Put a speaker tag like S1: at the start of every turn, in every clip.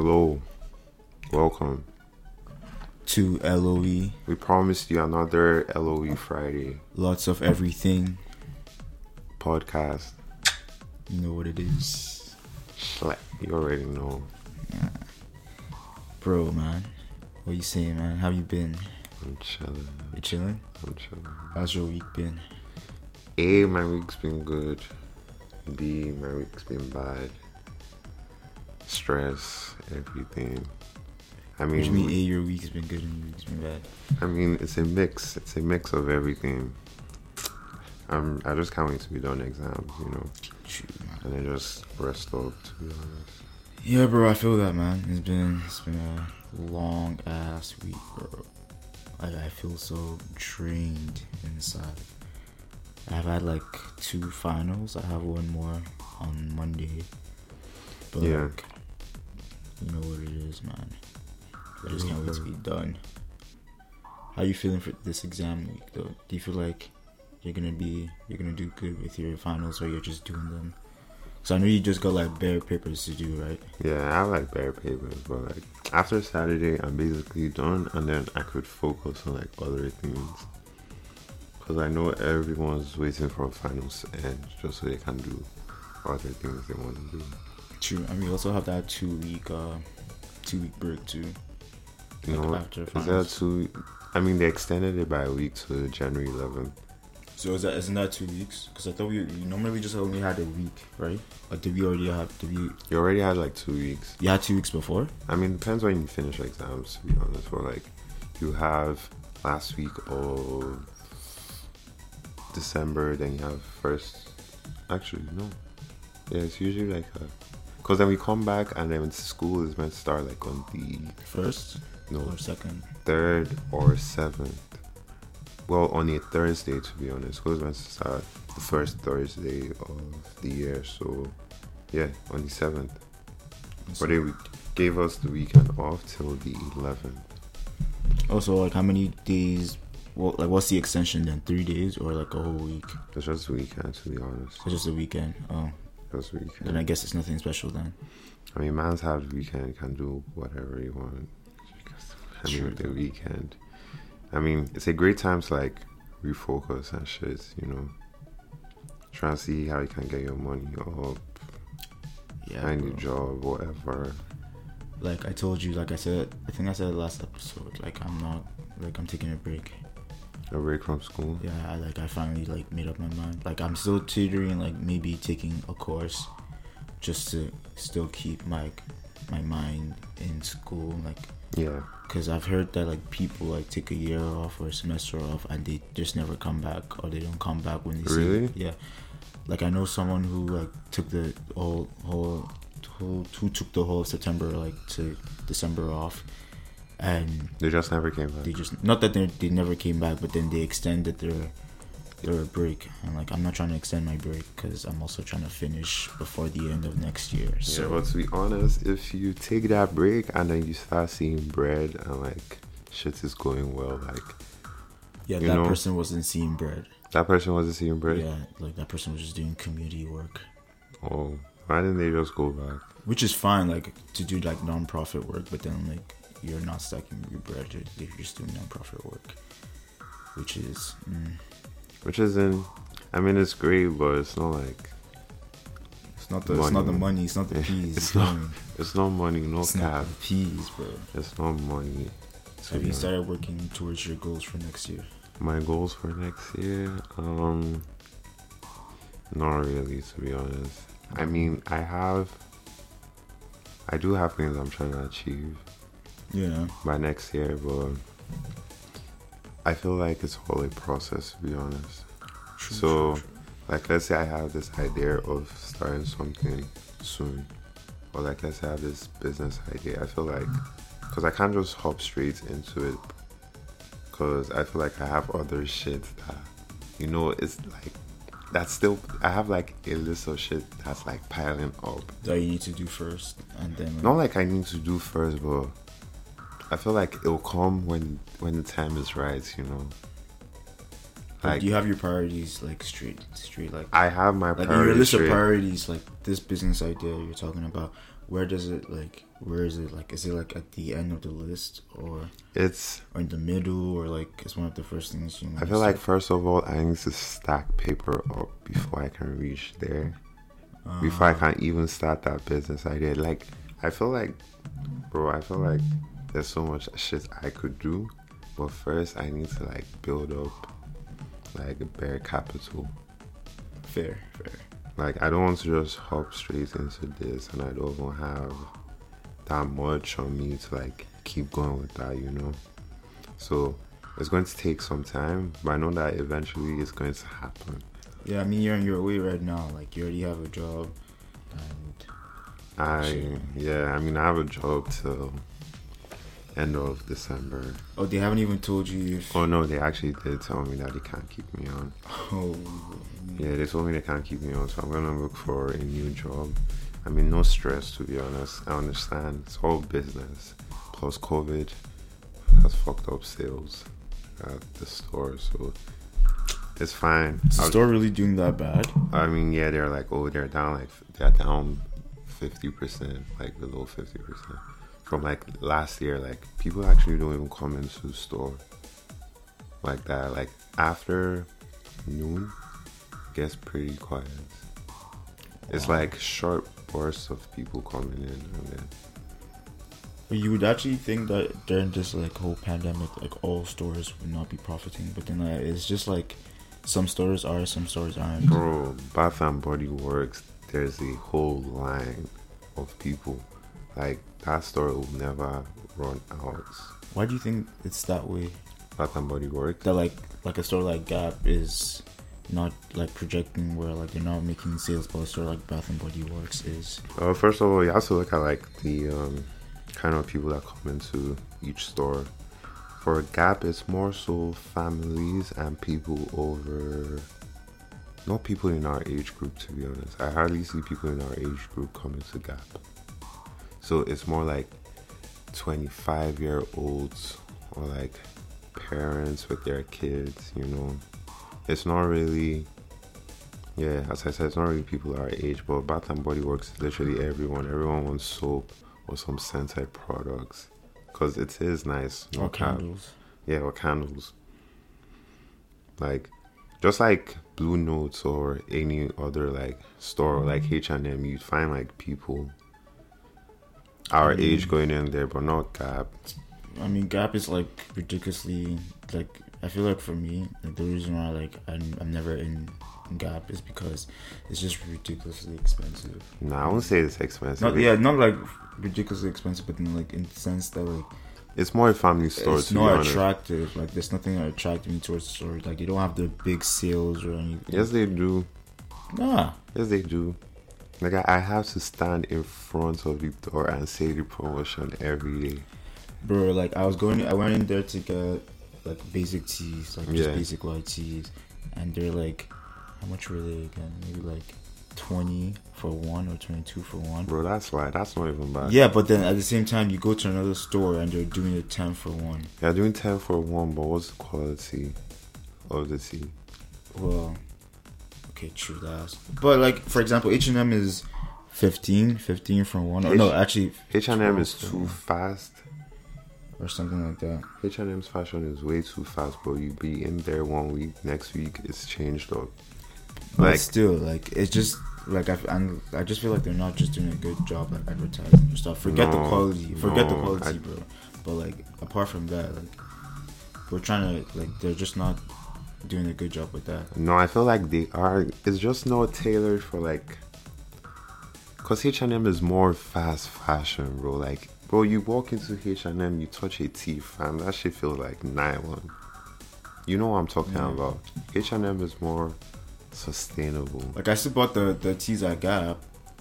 S1: Hello. Welcome.
S2: to LOE.
S1: We promised you another LOE Friday
S2: Lots of everything.
S1: podcast.
S2: You know what it is.
S1: You already know.
S2: Bro, man. What you saying, man? How you been?
S1: I'm chilling.
S2: You chilling?
S1: I'm chilling.
S2: How's your week been?
S1: A, my week's been good. B, my week's been bad. Stress, everything. I
S2: What do you
S1: mean,
S2: mean, your week's been good and your week's been bad?
S1: I mean, it's a mix. It's a mix of everything. Um, I just can't wait to be done exams, you know,
S2: Shoot,
S1: and then just rest up. To be honest.
S2: Yeah, bro, I feel that, man. It's been it's been a long ass week, bro. Like I feel so drained inside. I've had like two finals. I have one more on Monday. But
S1: Yeah.
S2: like, you know what it is, man. I just can't wait to be done. How you feeling for this exam week, though? Do you feel like you're gonna be you're gonna do good with your finals, or you're just doing them? So I know you just got like bare papers to do, right?
S1: Yeah, I like bare papers, but like after Saturday, I'm basically done, and then I could focus on like other things. Cause I know everyone's waiting for finals end just so they can do other things they want to do.
S2: True, and we also have that two week, uh, two week break too.
S1: You
S2: Like
S1: know,
S2: after
S1: is that too? I mean, they extended it by a week to January 11th.
S2: So is that isn't that two weeks? Because I thought we, we normally we just only had a week, right? Or did we already have? Did we?
S1: You already had like two weeks.
S2: You had two weeks before.
S1: I mean, depends when you finish exams. To be honest, but like you have last week of December, then you have first. Actually, no. Yeah, it's usually like a. Cause then we come back and then school is meant to start like on the
S2: First
S1: no
S2: or second?
S1: third or seventh. Well, on a Thursday to be honest. School is meant to start the first Thursday of the year, so yeah, on the seventh. But they gave us the weekend off till the 11th.
S2: Also, like how many days? Well, like what's the extension then? Three days or like a whole week?
S1: It's just the weekend, to be honest.
S2: It's just a weekend. Oh,
S1: Just the
S2: then. I guess it's nothing special then.
S1: I mean, man's have weekend, can do whatever you want. I mean,
S2: True.
S1: the weekend. I mean, it's a great time to like refocus and shit, you know. Try and see how you can get your money up,
S2: Yeah.
S1: find a job, whatever.
S2: Like I told you, like I said, I think I said last episode. Like I'm not, like I'm taking a break.
S1: A break from school.
S2: Yeah, I like I finally like made up my mind. Like I'm still tutoring, like maybe taking a course, just to still keep my my mind in school. Like,
S1: Yeah.
S2: cause I've heard that like people like take a year off or a semester off and they just never come back or they don't come back when they
S1: Really?
S2: see. Yeah. Like I know someone who like took the whole whole whole who took the whole September like to December off, and
S1: They just never came back.
S2: they just not that they they never came back, but then they extended their their break. And like I'm not trying to extend my break because I'm also trying to finish before the end of next year.
S1: Yeah,
S2: So
S1: but to be honest, if you take that break and then you start seeing bread and like shit is going well, like
S2: yeah, that
S1: know-
S2: person wasn't seeing bread.
S1: that person wasn't seeing bread.
S2: Yeah, like that person was just doing community work,
S1: Oh, why didn't they just go back?
S2: which is fine. Like to do like non-profit work, but then like you're not stacking your bread. You're, you're just doing non-profit work, which is. Mm,
S1: Which isn't. I mean, it's great, but it's not like
S2: it's not the it's not the
S1: Money.
S2: money. It's not the peas.
S1: it's not-
S2: what
S1: it's not money, no
S2: It's not
S1: cap.
S2: the peas, bro.
S1: It's not money. to
S2: Have you started working towards your goals for next year?
S1: My goals for next year, um, not really, to be honest. I mean, I have. I do have things I'm trying to achieve
S2: Yeah.
S1: by next year, but I feel like it's all a process, to be honest.
S2: True,
S1: So-
S2: true, true.
S1: Like, let's say I have this idea of starting something soon, or like, let's say I have this business idea. I feel like, because I can't just hop straight into it, because I feel like I have other shit that, you know, it's like, that's still, I have like a list of shit that's like piling up.
S2: that you need to do first, and then like,
S1: Not like I need to do first, but I feel like it'll come when when the time is right, you know.
S2: like, do you have your priorities like straight, straight like
S1: I have my
S2: like
S1: priorities
S2: your list of priorities, like this business idea you're talking about. where does it like? Where is it like? Is it like at the end of the list or
S1: It's
S2: or in the middle or like it's one of the first things you?
S1: Know, I feel like first of all I need to stack paper up before I can reach there.
S2: uh,
S1: Before I can even start that business idea. Like I feel like bro, I feel like there's so much shit I could do. But first I need to like build up like a bare capital.
S2: fair, fair.
S1: Like I don't want to just hop straight into this and I don't even have that much on me to like keep going with that, you know. So it's going to take some time, but I know that eventually it's going to happen.
S2: Yeah, I mean you're on your way right now. Like you already have a job, and
S1: I yeah, I mean I have a job till end of December.
S2: oh, they haven't even told you if.
S1: Oh no, they actually did tell me that they can't keep me on.
S2: Oh,
S1: Yeah, they told me they can't keep me on, so I'm gonna look for a new job. I mean, no stress to be honest. I understand it's all business. Plus, COVID has fucked up sales at the store, so it's fine.
S2: is the
S1: I'll-
S2: store really doing that bad?
S1: I mean, yeah, they're like, oh, they're down like they're down fifty percent, like below fifty percent from like last year. Like people actually don't even come into the store like that. Like after noon, it gets pretty quiet. It's
S2: Wow.
S1: like short bursts of people coming in, and then
S2: you would actually think that during this like whole pandemic, like all stores would not be profiting, but then like, it's just like some stores are, some stores aren't.
S1: bro, Bath and Body Works. There's a whole line of people. Like that store will never run out.
S2: Why do you think it's that way?
S1: Bath and Body Works.
S2: That like like a store like Gap is not like projecting where like they're not making sales, but a store like Bath and Body Works is.
S1: Uh, first of all, you have to look at like the um, kind of people that come into each store. For Gap, it's more so families and people over, not people in our age group. To be honest, I hardly see people in our age group coming to Gap. So it's more like twenty-five year olds or like parents with their kids. You know, it's not really yeah, as I said, it's not really people our age, but Bath and Body Works is literally everyone. Everyone wants soap or some scented products because it is nice. no
S2: Or candles.
S1: Yeah, or candles. Like, just like Blue Notes or any other like store like mm-hmm. H and M, you'd find like people our
S2: Mm.
S1: age going in there, but not Gap.
S2: I mean, Gap is like ridiculously like. I feel like for me, like the reason why like I'm, I'm never in Gap is because it's just ridiculously expensive.
S1: Nah, I won't say it's expensive.
S2: Not yeah, not like ridiculously expensive, but in like in the sense that like
S1: It's more a family store.
S2: it's not attractive. Like there's nothing that attracts me towards the store. Like they don't have the big sales or anything.
S1: Yes, they do.
S2: Nah.
S1: Yes, they do. Like I, I have to stand in front of the door and say the promotion every day.
S2: Bro, like I was going, I went in there to get like basic tees, like just
S1: Yeah.
S2: basic white tees, and they're like, how much were they again? Maybe like twenty for one or twenty two for one.
S1: Bro, that's why. That's not even bad.
S2: Yeah, but then at the same time, you go to another store and they're doing a ten for one.
S1: They're doing 10 for 1, but what's the quality of the tee?
S2: Well, okay, true that. But like for example, H and M is 15, 15 for one. Or no, actually,
S1: H&M is too fast.
S2: or something like that.
S1: H&M's fashion is way too fast, bro. You be in there one week, next week it's changed up.
S2: But still, like it's just like I, I'm, I just feel like they're not just doing a good job at advertising their stuff. Forget the quality, forget the quality,
S1: I-
S2: bro. But like apart from that, like we're trying to like they're just not doing a good job with that.
S1: No, I feel like they are. It's just not tailored for like. Cause H and M is more fast fashion, bro. Like, bro, you walk into H and M, you touch a tee, fam. That shit feels like nylon. You know what I'm talking
S2: Yeah.
S1: about. H and M is more sustainable.
S2: Like I still bought the the tees I got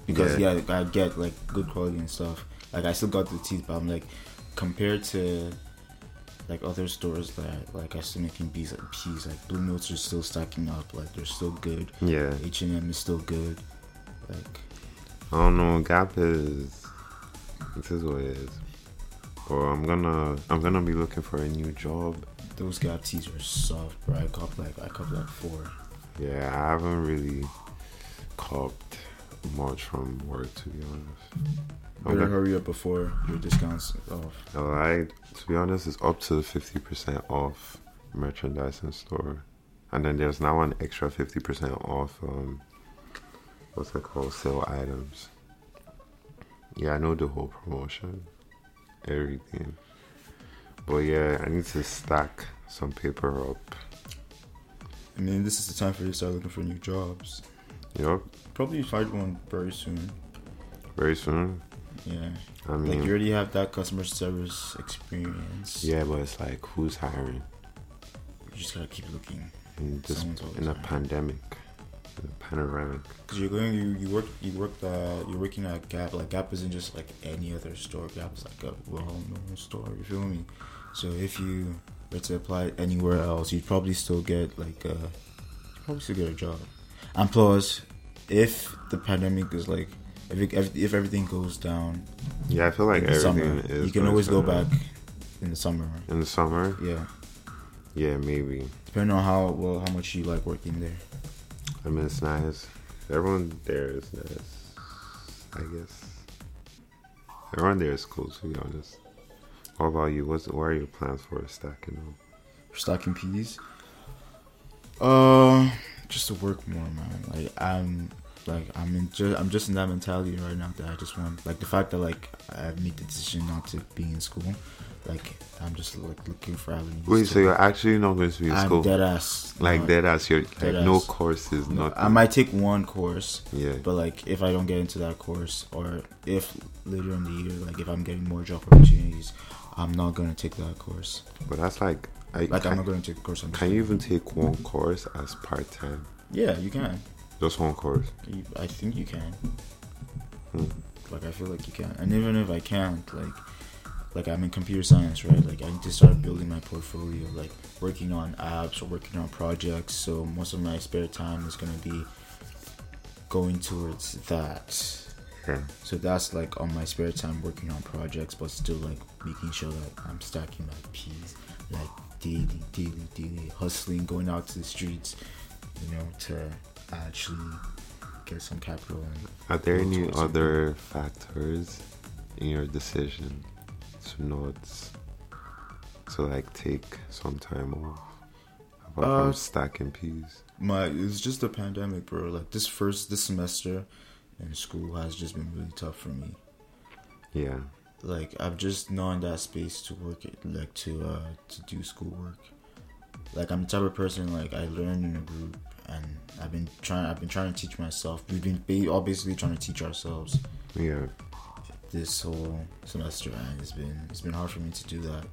S2: because
S1: Yeah.
S2: yeah. I get like good quality and stuff. Like I still got the tees, but I'm like compared to like other stores that like are still making bees like peas. Like Blue Notes are still stacking up. Like they're still good.
S1: Yeah,
S2: H and M is still good. Like
S1: I don't know. Gap is. It is what it is. But I'm gonna. I'm gonna be looking for a new job.
S2: those Gap tees are soft, bro. I copped like I copped like four.
S1: Yeah, I haven't really copped much from work to be honest.
S2: Better
S1: Okay.
S2: hurry up before your discounts off.
S1: No, I to be honest, it's up to fifty percent off merchandise in store, and then there's now an extra fifty percent off. Um, what's it called? Sale items. Yeah, I know the whole promotion, everything. But yeah, I need to stack some paper up.
S2: I mean, this is the time for you to start looking for new jobs.
S1: Yup,
S2: Probably find one very soon.
S1: very soon.
S2: Yeah.
S1: I
S2: Like you already have that customer service experience.
S1: yeah, but it's like who's hiring
S2: You just gotta keep looking.
S1: in this in a
S2: hiring.
S1: pandemic, in a panoramic.
S2: Cause you're going, you you work, you work the, you're working at Gap. Like Gap isn't just like any other store. Gap is like a well-known store. You feel me? So if you were to apply anywhere else, you'd probably still get like a, you'd probably still get a job. And plus, if the pandemic is like, if it, if, if everything goes down
S1: Yeah, I feel like everything
S2: summer,
S1: is.
S2: you can always go back in the summer.
S1: in the summer.
S2: Yeah,
S1: Yeah, maybe.
S2: depending on how well how much you like working there.
S1: I mean, it's nice. Everyone there is nice. I guess. Everyone there is cool, to be honest. What about you? What's what are your plans for stacking up?
S2: stocking peas. Uh, just to work more, man. Like I'm, like I'm in. Just, I'm just in that mentality right now that I just want, like the fact that like I've made the decision not to be in school. Like I'm just like looking for avenues.
S1: Wait, so you're actually not going to be in
S2: I'm
S1: school?
S2: dead ass.
S1: like
S2: not-
S1: dead ass. You're like
S2: dead
S1: no courses,
S2: no,
S1: nothing.
S2: I might take one course,
S1: Yeah.
S2: but like if I don't get into that course, or if later in the year, like if I'm getting more job opportunities, I'm not gonna take that course.
S1: But that's like. I,
S2: Like
S1: can,
S2: I'm not gonna take a course. I'm
S1: can you even take one course as part time?
S2: Yeah, you can.
S1: Just one course.
S2: You, I think you can.
S1: Hmm.
S2: Like I feel like you can, and even if I can't, like, like I'm in computer science, right? Like I need to start building my portfolio, like working on apps or working on projects. So most of my spare time is gonna be going towards that.
S1: Yeah.
S2: So that's like on my spare time working on projects, but still like making sure that I'm stacking my P's, like daily, daily, daily hustling, going out to the streets, you know, to actually get some capital and
S1: Are there any
S2: towards something.
S1: other factors in your decision to not to like take some time off apart
S2: Uh,
S1: from stacking peas?
S2: my it's just the pandemic, bro. Like this first this semester in school has just been really tough for me.
S1: Yeah,
S2: Like I've just not in that space to work it, like to uh to do schoolwork. Like I'm the type of person like I learn in a group, and I've been trying. I've been trying to teach myself. We've been all basically trying to teach ourselves
S1: yeah,
S2: this whole semester, and it's been it's been hard for me to do that.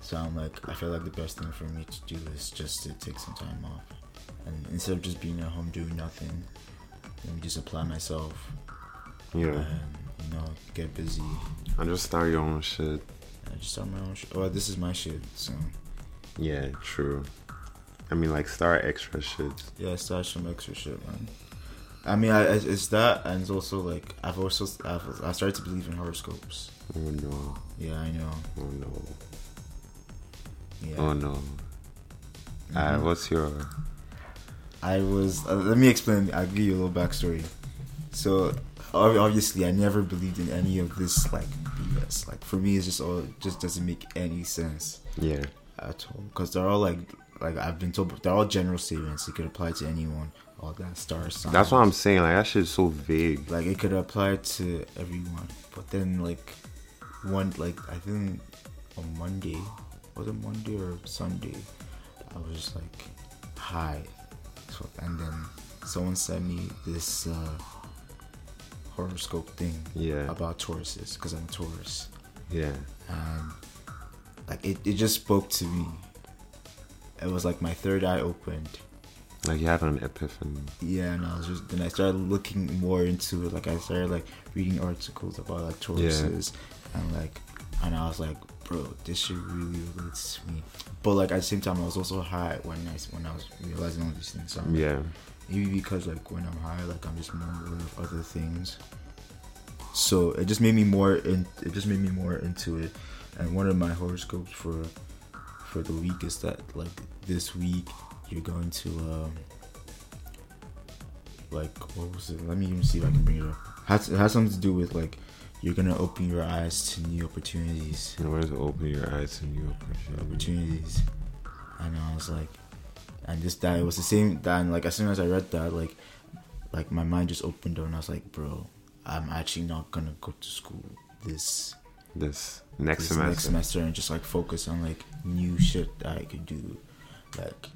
S2: So I'm like, I feel like the best thing for me to do is just to take some time off, and instead of just being at home doing nothing, let me just apply myself
S1: yeah.
S2: and you know get busy.
S1: And just start your own shit.
S2: I just start my own shit. Oh, this is my shit. So
S1: Yeah, true. I mean, like start extra shit.
S2: yeah, start some extra shit, man. I mean, I, it's that, and it's also like I've also I've, I started to believe in horoscopes.
S1: Oh no,
S2: Yeah, I know.
S1: oh no,
S2: Yeah.
S1: oh no. Uh,
S2: Mhm.
S1: what's your?
S2: I was. Uh, let me explain. I'll give you a little backstory. So, obviously, I never believed in any of this like BS. Like for me, it's just all it just doesn't make any sense
S1: Yeah,
S2: at all. Because they're all like like I've been told they're all general statements. It could apply to anyone. All that star signs.
S1: that's what I'm saying. Like that shit's so vague.
S2: Like it could apply to everyone. But then like one like I think on Monday was it Monday or Sunday? I was just like hi, and then someone sent me this uh, horoscope thing
S1: Yeah,
S2: about Tauruses because I'm Taurus,
S1: yeah.
S2: and like it, it just spoke to me. It was like my third eye opened.
S1: Like you had an epiphany.
S2: Yeah, and I was just then I started looking more into it. Like I started like reading articles about like Tauruses, and like, and I was like, bro, this shit really relates to me. But like at the same time, I was also high when I when I was realizing all these things. So I'm like,
S1: Yeah,
S2: maybe because like when I'm high, like I'm just more aware of other things. So it just made me more in. It just made me more into it. And one of my horoscopes for for the week is that like this week you're going to um, like what was it? Let me even see if I can bring it up. Has it has something to do with like you're gonna open your eyes to new opportunities.
S1: Order to open your eyes to new opportunities.
S2: Opportunities. And I was like, and just that it was the same. That and like as soon as I read that, like, like my mind just opened up, and I was like, bro, I'm actually not gonna go to school this
S1: This next semester.
S2: next semester and just like focus on like new shit that I could do. Like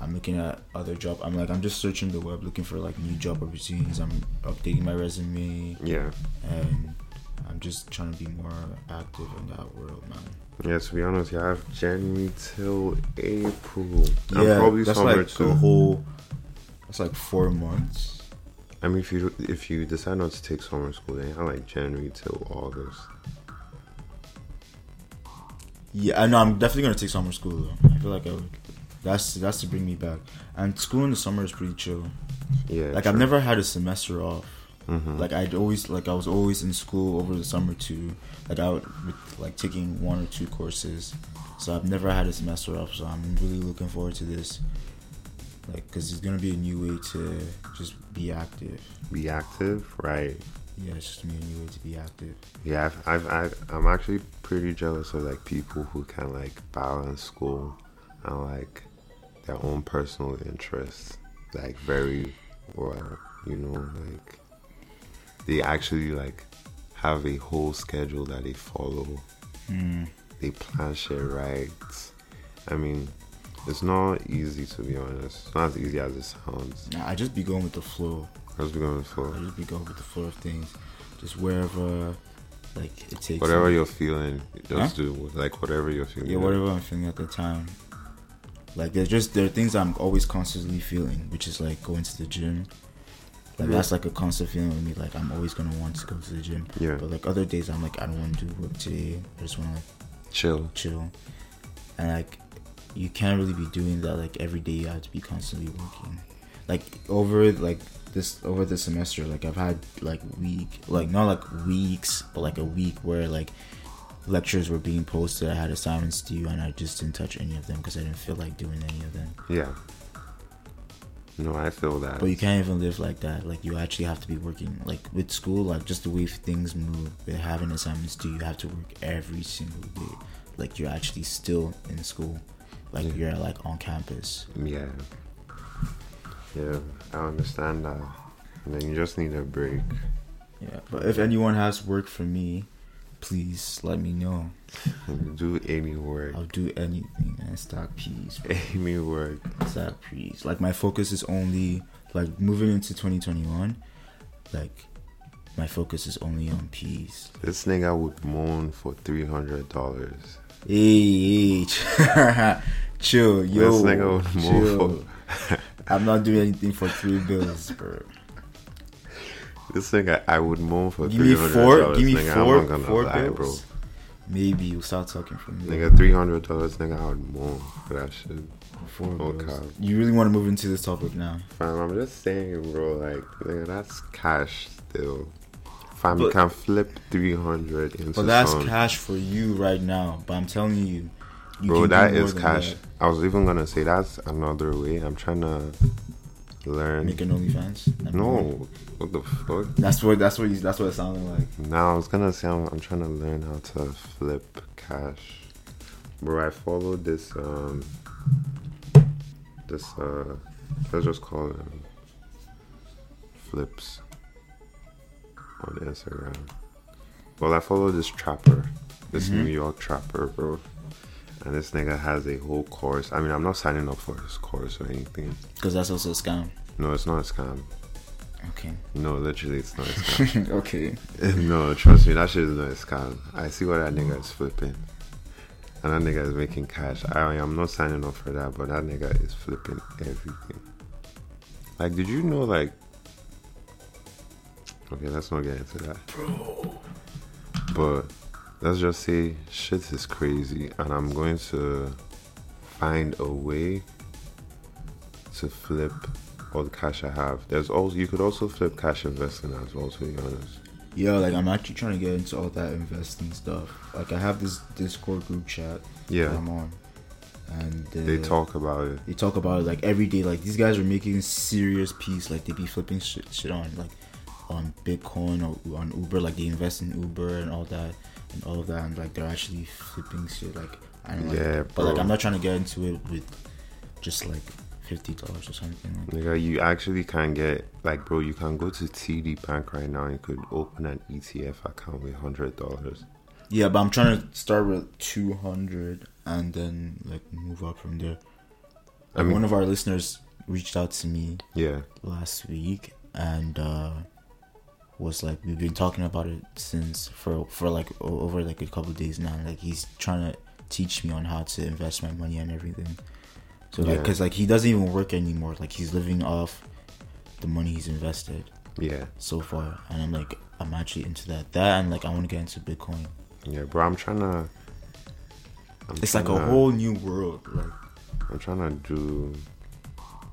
S2: I'm looking at other job. I'm like I'm just searching the web looking for like new job opportunities. I'm updating my resume
S1: Yeah.
S2: and I'm just trying to be more active in that world, man.
S1: Yeah, to be honest, yeah, I have January till April.
S2: Yeah,
S1: probably
S2: that's
S1: summer
S2: like
S1: too.
S2: the whole. That's like four months.
S1: I mean, if you if you decide not to take summer school, then you have like January till August.
S2: Yeah, I know. I'm definitely gonna take summer school though. I feel like I would. That's that's to bring me back. And school in the summer is pretty chill.
S1: Yeah.
S2: Like I've never had a semester off.
S1: hmm
S2: Like I'd always like I was always in school over the summer too. Like I would with, like taking one or two courses. So I've never had a semester off. So I'm really looking forward to this. Like because it's gonna be a new way to just be active.
S1: be active, right?
S2: Yeah, it's just gonna be a new way to be active.
S1: Yeah, I've, I've, I've, I'm actually pretty jealous of like people who can like balance school and like their own personal interests like very well. You know, like they actually like have a whole schedule that they follow.
S2: Hmm.
S1: They plan shit right. I mean, it's not easy to be honest. It's not as easy as it sounds.
S2: Nah, I just be going with the flow.
S1: How's it going for?
S2: I just be going with the flow of things. Just wherever like it takes.
S1: Whatever
S2: me.
S1: you're feeling, just
S2: Huh?
S1: do like whatever you're feeling.
S2: Yeah, whatever I'm feeling at the time. Like there's just there are things I'm always constantly feeling, which is like going to the gym. Like
S1: Yeah.
S2: that's like a constant feeling with me. Like I'm always gonna want to go to the gym.
S1: Yeah.
S2: But like other days I'm like I don't want to do work today. I just wanna like
S1: Chill.
S2: chill. And like you can't really be doing that like every day you have to be constantly working. Like over like this over the semester, like I've had like week like not like weeks, but like a week where like lectures were being posted. I had assignments due, and I just didn't touch any of them because I didn't feel like doing any of them.
S1: Yeah. No, I feel that.
S2: But you can't even live like that. Like you actually have to be working. Like with school, like just the way things move, with having assignments due, you have to work every single day. Like you're actually still in school. Like
S1: Yeah.
S2: you're like on campus.
S1: Yeah. Yeah, I understand that. And then you just need a break.
S2: Yeah. But if anyone has work for me, please let me know.
S1: Do any work.
S2: I'll do anything and stack peas.
S1: Any work.
S2: Stack peas. Like my focus is only like moving into 2021. Like my focus is only on peas.
S1: This nigga would moan for three hundred dollars.
S2: Hey, hey, chill, yo,
S1: This nigga would
S2: chill. I'm not doing anything for three bills, bro.
S1: This thing I would moan for
S2: Give me
S1: hundred
S2: four.
S1: dollars.
S2: Give me
S1: nigga,
S2: four.
S1: I'm not gonna
S2: four
S1: lie,
S2: bills. Maybe you'll start talking
S1: for
S2: me.
S1: Nigga, three hundred dollars, nigga, I would moan for that shit.
S2: Four
S1: Oh,
S2: bills. You really want to move into this topic now?
S1: Fam, I'm just saying, bro. Like, nigga, that's cash still. Fam, you can flip three hundred into.
S2: But that's
S1: some-
S2: cash for you right now. But I'm telling you, you
S1: bro. That is cash.
S2: that.
S1: I was even gonna say that's another way. I'm trying to learn.
S2: Make an OnlyFans.
S1: no, what the fuck?
S2: That's what. That's what. You, that's what it sounded like.
S1: Now I was gonna say I'm, I'm trying to learn how to flip cash, bro. I followed this um this uh let's just call them flips on Instagram. Well, I follow this trapper, this
S2: Mhm.
S1: New York trapper, bro. And this nigga has a whole course. I mean, I'm not signing up for his course or anything.
S2: Because that's also a scam.
S1: No, it's not a scam.
S2: Okay.
S1: No, literally, it's not a scam.
S2: okay.
S1: no, trust me, that shit is not a scam. I see what that nigga is flipping. And that nigga is making cash. I am not signing up for that, but that nigga is flipping everything. Like, did you know, like. Okay, let's not get into that. Bro. But let's just say shit is crazy, and I'm going to find a way to flip all the cash I have. There's also you could also flip cash investing as well. To be honest,
S2: Yeah, like I'm actually trying to get into all that investing stuff. Like I have this Discord group chat that
S1: yeah,
S2: I'm on, and uh,
S1: They talk about it.
S2: they talk about it like every day. Like these guys are making serious peace. Like they be flipping shit, shit on like on Bitcoin or on Uber. Like they invest in Uber and all that and all of that. And like they're actually flipping shit. Like I don't know,
S1: yeah,
S2: like, but like I'm not trying to get into it with just like fifty dollars or something. Like,
S1: Nigga, you actually can get like, bro. You can go to TD Bank right now and you could open an ETF account with hundred dollars.
S2: yeah, but I'm trying to start with two hundred and then like move up from there.
S1: I mean-
S2: one of our listeners reached out to me
S1: Yeah,
S2: last week and uh was like we've been talking about it since for for like over like a couple of days now like he's trying to teach me on how to invest my money and everything so like
S1: Yeah.
S2: because like he doesn't even work anymore like he's living off the money he's invested
S1: yeah,
S2: so far and i'm like i'm actually into that that and like i want to get into bitcoin
S1: yeah, bro. I'm trying to. I'm
S2: it's like a
S1: tryna-
S2: whole new world like
S1: I'm trying to do.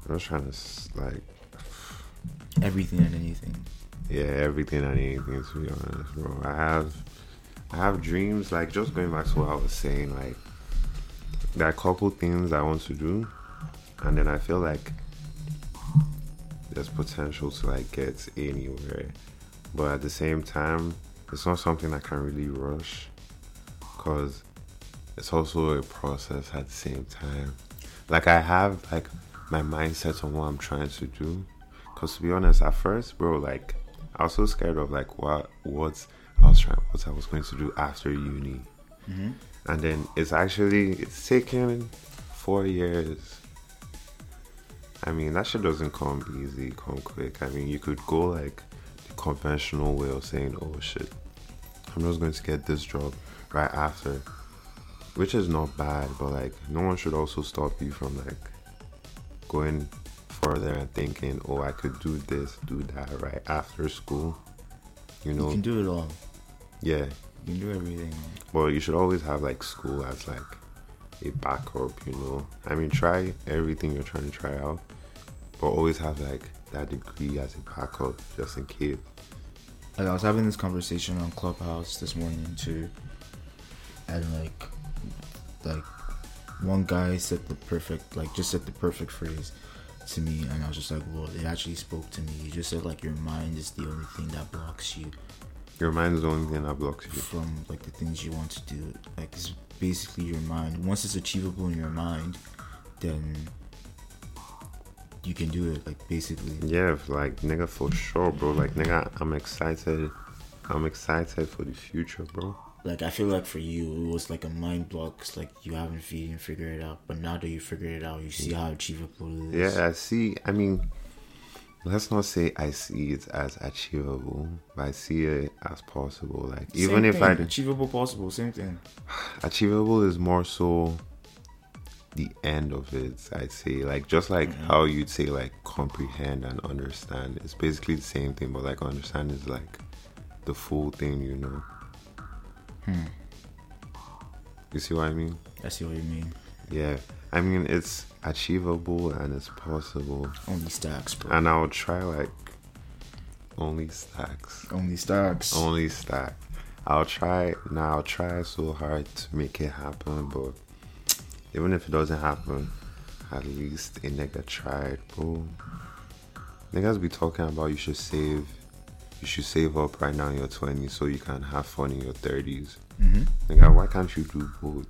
S1: I'm just trying to like,
S2: everything and anything
S1: yeah, everything and anything. To be honest, bro. I have, I have dreams. Like just going back to what I was saying. Like, there are a couple things I want to do, and then I feel like there's potential to like get anywhere, but at the same time, it's not something I can really rush, cause it's also a process at the same time. Like I have like my mindset on what I'm trying to do, cause to be honest, at first, bro, like I was so scared of like what what I was trying, what I was going to do after uni,
S2: mm-hmm.
S1: and then it's actually it's taken four years. I mean that shit doesn't come easy, come quick. I mean you could go like the conventional way of saying, "Oh shit, I'm just going to get this job right after," which is not bad, but like no one should also stop you from like going further and thinking, "Oh, I could do this, do that right after school." You know, you
S2: can do it all
S1: yeah.
S2: you can do everything
S1: Well, you should always have like school as like a backup, you know. I mean, try everything you're trying to try out, but always have like that degree as a backup just in case.
S2: like I was having this conversation on Clubhouse this morning too, and like, like one guy said the perfect, like just said the perfect phrase to me, and I was just like, well, it actually spoke to me. You just said like your mind is the only thing that blocks you
S1: Your mind is the only thing that blocks you.
S2: from like the things you want to do. Like it's basically your mind. Once it's achievable in your mind, then you can do it. Like basically,
S1: Yeah, like nigga for sure, bro. Like nigga, I'm excited. I'm excited for the future, bro.
S2: Like I feel like for you it was like a mind block 'cause, like you haven't even figured it out. But now that you figured it out you see how achievable it is.
S1: Yeah, I see. I mean, let's not say I see it as achievable, but I see it as possible. Like even
S2: Same
S1: if I
S2: achievable possible same thing.
S1: Achievable is more so the end of it i'd say. Like just like mm-hmm. how you'd say like comprehend and understand. It's basically the same thing but like understand is like the full thing you know
S2: hmm.
S1: you see what i mean?
S2: I see what you mean.
S1: Yeah. I mean it's achievable and it's possible.
S2: Only stacks bro.
S1: And i'll try like only stacks.
S2: Only stacks.
S1: Only stack. I'll try now i'll try so hard to make it happen but even if it doesn't happen at least a nigga tried bro. Niggas be talking about you should save you should save up right now in your 20s so you can have fun in your 30s
S2: hmm
S1: nigga why can't you do both?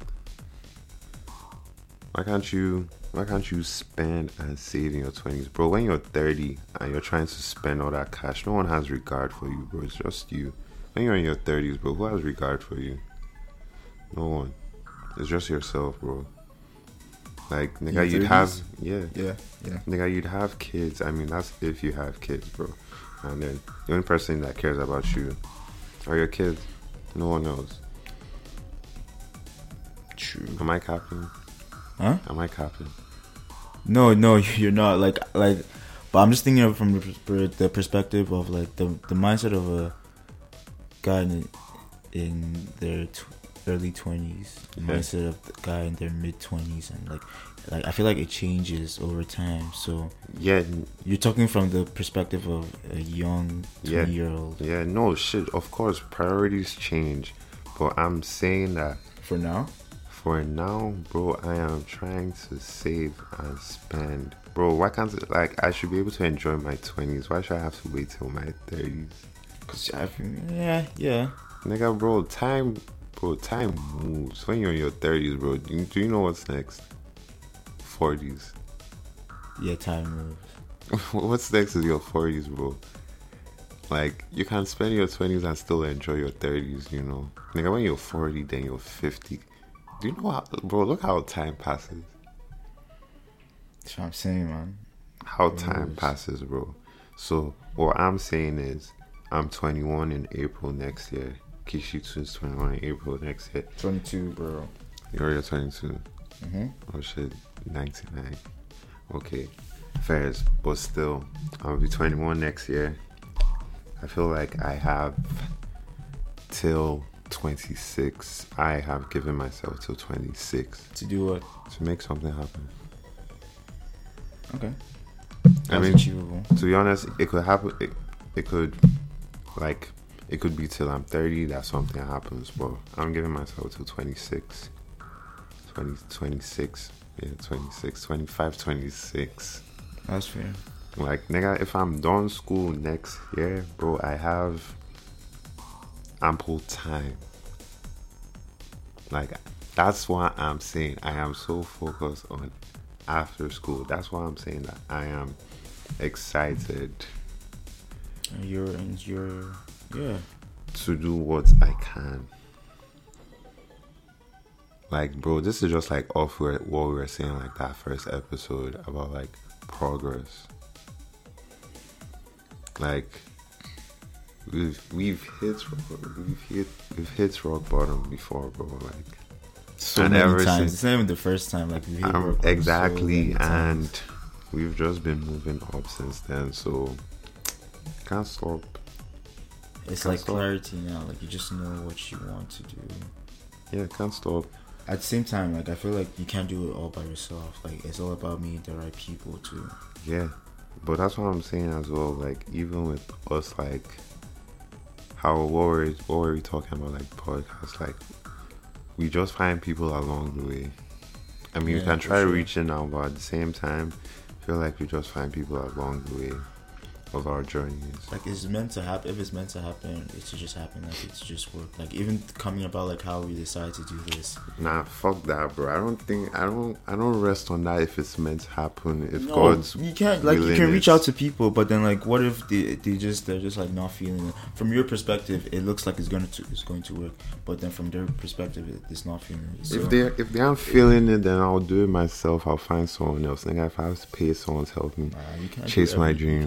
S1: Why can't you why can't you spend and save in your 20s bro when you're 30 and you're trying to spend all that cash no one has regard for you bro. It's just you. When you're in your 30s bro who has regard for you? No one. It's just yourself bro. Like nigga you'd have yeah.
S2: Yeah yeah.
S1: Nigga you'd have kids. I mean that's if you have kids bro and then the only person that cares about you are your kids. No one knows.
S2: true.
S1: Am i copying?
S2: huh?
S1: Am i capping?
S2: No no you're not. Like like but I'm just thinking of from the the perspective of like the the mindset of a guy in, in their tw- early 20s the
S1: Yeah.
S2: mindset of the guy in their mid 20s and like like I feel like it changes over time so
S1: yeah
S2: You're talking from the perspective of a young
S1: Yeah.
S2: 20 year old.
S1: Yeah, no shit. Of course, priorities change, but I'm saying that
S2: For now?
S1: for now, bro, I am trying to save and spend. Bro, why can't it, like I should be able to enjoy my twenties? Why should I have to wait till my thirties?
S2: Cause I yeah, yeah.
S1: Nigga, bro, time, bro, time moves. When you're in your thirties, bro, do you, do you know what's next? Forties.
S2: Yeah, time moves.
S1: what's next is your forties, bro. Like you can spend your twenties and still enjoy your thirties, you know. Nigga, when you're forty, then you're fifty. Do you know how, bro? Look how time passes.
S2: That's what I'm saying, man.
S1: How
S2: It
S1: time
S2: moves.
S1: passes, bro. So what I'm saying is, I'm 21 in April next year. Kishi is 21 in April next year.
S2: 22, bro.
S1: You're already 22.
S2: Mm-hmm.
S1: Oh shit, 99. Okay, fairs, but still, I'll be 21 next year. I feel like I have till 26. I have given myself till 26
S2: To do what?
S1: to make something happen.
S2: Okay.
S1: I mean,
S2: achievable.
S1: to be honest, it could happen. It, it could, like, it could be till I'm 30 that something happens, but I'm giving myself till 26. 20, 26. Yeah, 26, 25, 26.
S2: That's fair.
S1: Like, nigga, if I'm done school next year, bro, I have ample time. Like, that's why I'm saying I am so focused on after school. That's why I'm saying that I am excited
S2: And you're, and you're, yeah.
S1: to do what I can. Like, bro, this is just like off what we were saying, like that first episode about like progress. Like, we've we've hit we've hit we've hit rock bottom before, bro. Like,
S2: So
S1: And
S2: many times. it's not even the first time. Like we've hit
S1: um,
S2: so
S1: exactly,
S2: times.
S1: and we've just been moving up since then. So can't stop.
S2: It's like
S1: stop.
S2: clarity now. Like you just know what you want to do.
S1: Yeah, can't stop.
S2: At the same time, like I feel like you can't do it all by yourself. Like it's all about meeting the right people too.
S1: Yeah, but that's what I'm saying as well. Like even with us, like how what were what were we talking about? Like podcasts, like we just find people along the way. I mean, we
S2: Yeah,
S1: can
S2: for
S1: try
S2: sure.
S1: reaching out, but at the same time, I feel like we just find people along the way of our journeys.
S2: Like it's meant to happen. If it's meant to happen, it should just happen. Like it's just work. Like even coming about like how we decide to do this.
S1: Nah, fuck that, bro. I don't think I don't I don't rest on that if it's meant to happen. If
S2: no,
S1: God's
S2: you can't like you can reach
S1: it.
S2: out to people, but then like what if they they just they're just like not feeling it. From your perspective, it looks like it's going to it's going to work, but then from their perspective, it, it's not feeling it. So,
S1: If they if they aren't feeling it, then I'll do it myself. I'll find someone else. Nigga, if I have to pay someone to help me,
S2: nah,
S1: Chase
S2: do
S1: my dreams.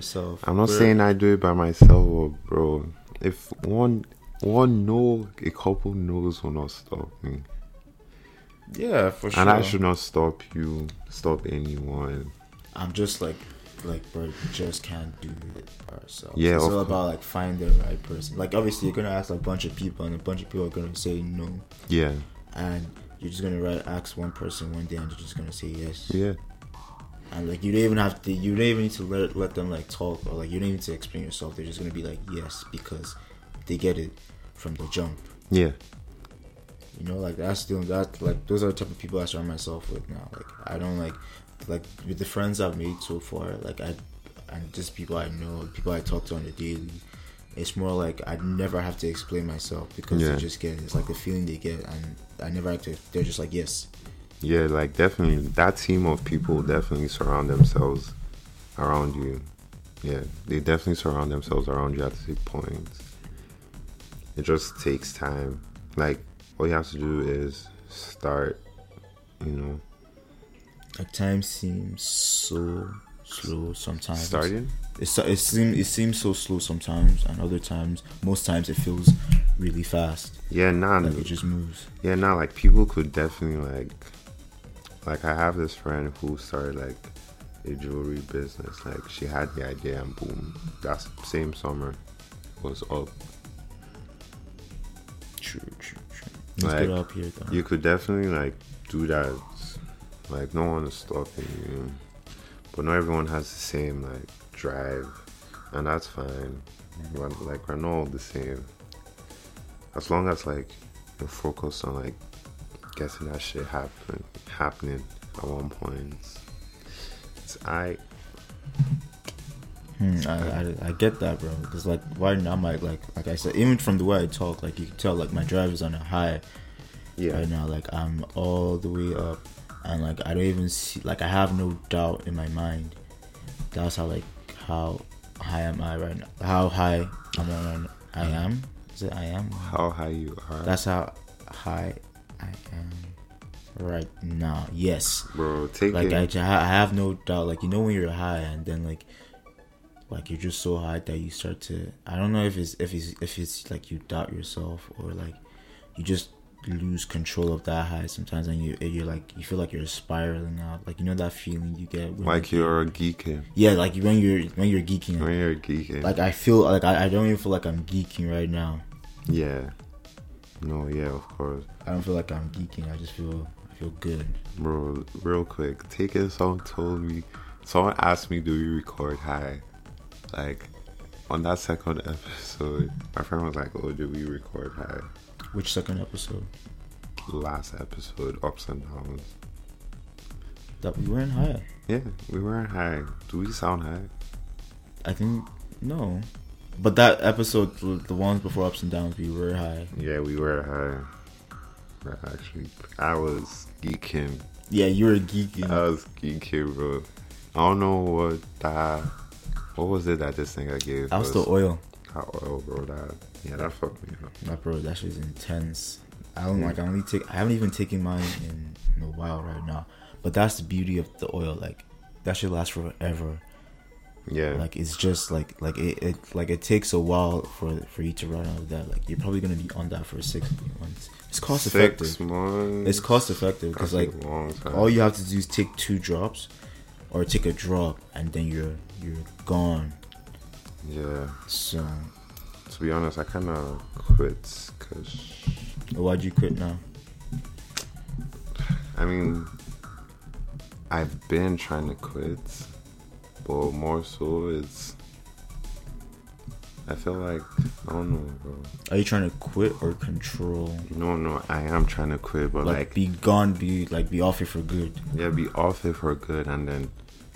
S2: Can't do it by yourself.
S1: I'm not
S2: We're-
S1: saying I do it by myself, or bro. If one one know, a couple knows will not stop me,
S2: Yeah, for sure.
S1: and I should not stop you, stop anyone.
S2: I'm just like, like, bro, just can't do it by ourselves.
S1: Yeah,
S2: it's all
S1: course.
S2: about like finding the right person. Like, obviously, you're gonna ask a bunch of people, and a bunch of people are gonna say no,
S1: Yeah,
S2: and you're just gonna write, ask one person one day, and you're just gonna say yes.
S1: yeah,
S2: And like, you don't even have to. You don't even need to let let them like talk, or like, you don't even need to explain yourself. They're just gonna be like yes because they get it from the jump.
S1: yeah,
S2: You know, like that's the that like those are the type of people I surround myself with now. Like I don't like like with the friends I've made so far. Like I and just people I know, people I talk to on the daily. It's more like I never have to explain myself because
S1: Yeah.
S2: they just get it. It's like the feeling they get, and I never have to. They're just like yes.
S1: Yeah. Like definitely, that team of people definitely surround themselves around you. Yeah, they definitely surround themselves around you at the points. It just takes time. Like all you have to do is start. You know,
S2: Like time seems so slow sometimes.
S1: starting.
S2: It's, it seems it seems so slow sometimes, and other times, most times, it feels really fast.
S1: Yeah, nah,
S2: Like it just moves.
S1: Yeah, now like people could definitely like, like I have this friend who started like a jewelry business. Like she had the idea and boom, that same summer was up.
S2: True, true, true. Let's
S1: Like,
S2: get up here, though.
S1: You could definitely like do that. Like no one is stopping you, but not everyone has the same like drive, and that's fine. We're, like we're not all the same. As long as like you're focused on like guessing that shit happen happening at one point. It's I
S2: Hmm, I, I, I get that, bro. Because like right now, my like like I said, even from the way I talk, like you can tell, like my drive is on a high
S1: yeah.
S2: right now. Like I'm all the way up, and like I don't even see, like I have no doubt in my mind. That's how like how high am I right now? How high am I? Right now? I am. Is it I am?
S1: How high you are.
S2: That's how high I am right now. Yes.
S1: bro, take
S2: Like
S1: it.
S2: I, I have no doubt. Like you know when you're high and then like like you're just so high that you start to. I don't know if it's if it's if it's like you doubt yourself or like you just lose control of that high sometimes and you you're like you feel like you're spiraling out. Like you know that feeling you get when
S1: like you're geeking.
S2: yeah like when you're when you're geeking.
S1: When you're geeking.
S2: Like I feel like I, I don't even feel like I'm geeking right now.
S1: yeah. No, yeah, of course.
S2: I don't feel like I'm geeking. I just feel I feel good.
S1: Bro, real quick, Taking Song told me, someone asked me, do we record high? Like, on that second episode, my friend was like, oh, do we record high?
S2: Which second episode?
S1: Last episode, ups and downs.
S2: That we weren't high.
S1: Yeah, we weren't high. Do we sound high?
S2: I think no. But that episode, the ones before ups and downs, we were high.
S1: Yeah, we were high. Actually, I was geeking.
S2: Yeah, you were geeking.
S1: I was geeking, bro. I don't know what that. What was it that this thing I gave?
S2: that was the oil.
S1: That oil, bro. That yeah, that fucked me up.
S2: That bro, that shit's intense. I don't like. I only take. I haven't even taken mine in, in a while right now. But that's the beauty of the oil. Like that should last forever.
S1: Yeah,
S2: Like it's just like like it, it like it takes a while for for you to run out of that. Like you're probably gonna be on that for six months. It's cost
S1: six
S2: effective.
S1: months.
S2: It's cost effective because like all you have to do is take two drops, or take a drop, and then you're you're gone.
S1: yeah.
S2: So
S1: To be honest, I kind of quit because
S2: why'd you quit now?
S1: I mean, I've been trying to quit, but more so it's. I feel like I don't know, bro.
S2: Are you trying to quit or control?
S1: No, no, I am trying to quit, but
S2: Like,
S1: like,
S2: be gone, be like be off it for good.
S1: yeah, be off it for good, and then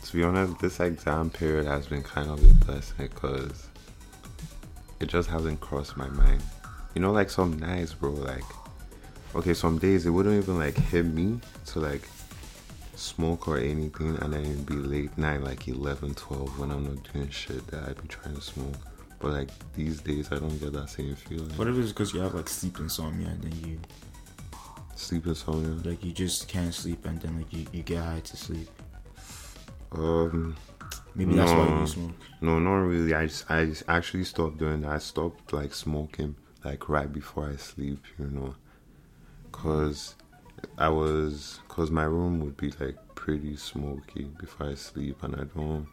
S1: to be honest, this exam period has been kind of a blessing because it just hasn't crossed my mind. You know, like some nights, bro. Like, okay, some days it wouldn't even like hit me to like smoke or anything, and then it'd be late night, like 11, 12, when I'm not doing shit that I'd be trying to smoke. But like these days, I don't get that same feeling.
S2: What if it's because you have like sleep insomnia and then you
S1: Sleep insomnia.
S2: like you just can't sleep and then like you, you get high to sleep?
S1: Um,
S2: Maybe that's why you smoke.
S1: no, not really. I just, I just actually stopped doing that. I stopped like smoking like right before I sleep, you know, cause I was, cause my room would be like pretty smoky before I sleep, and I don't.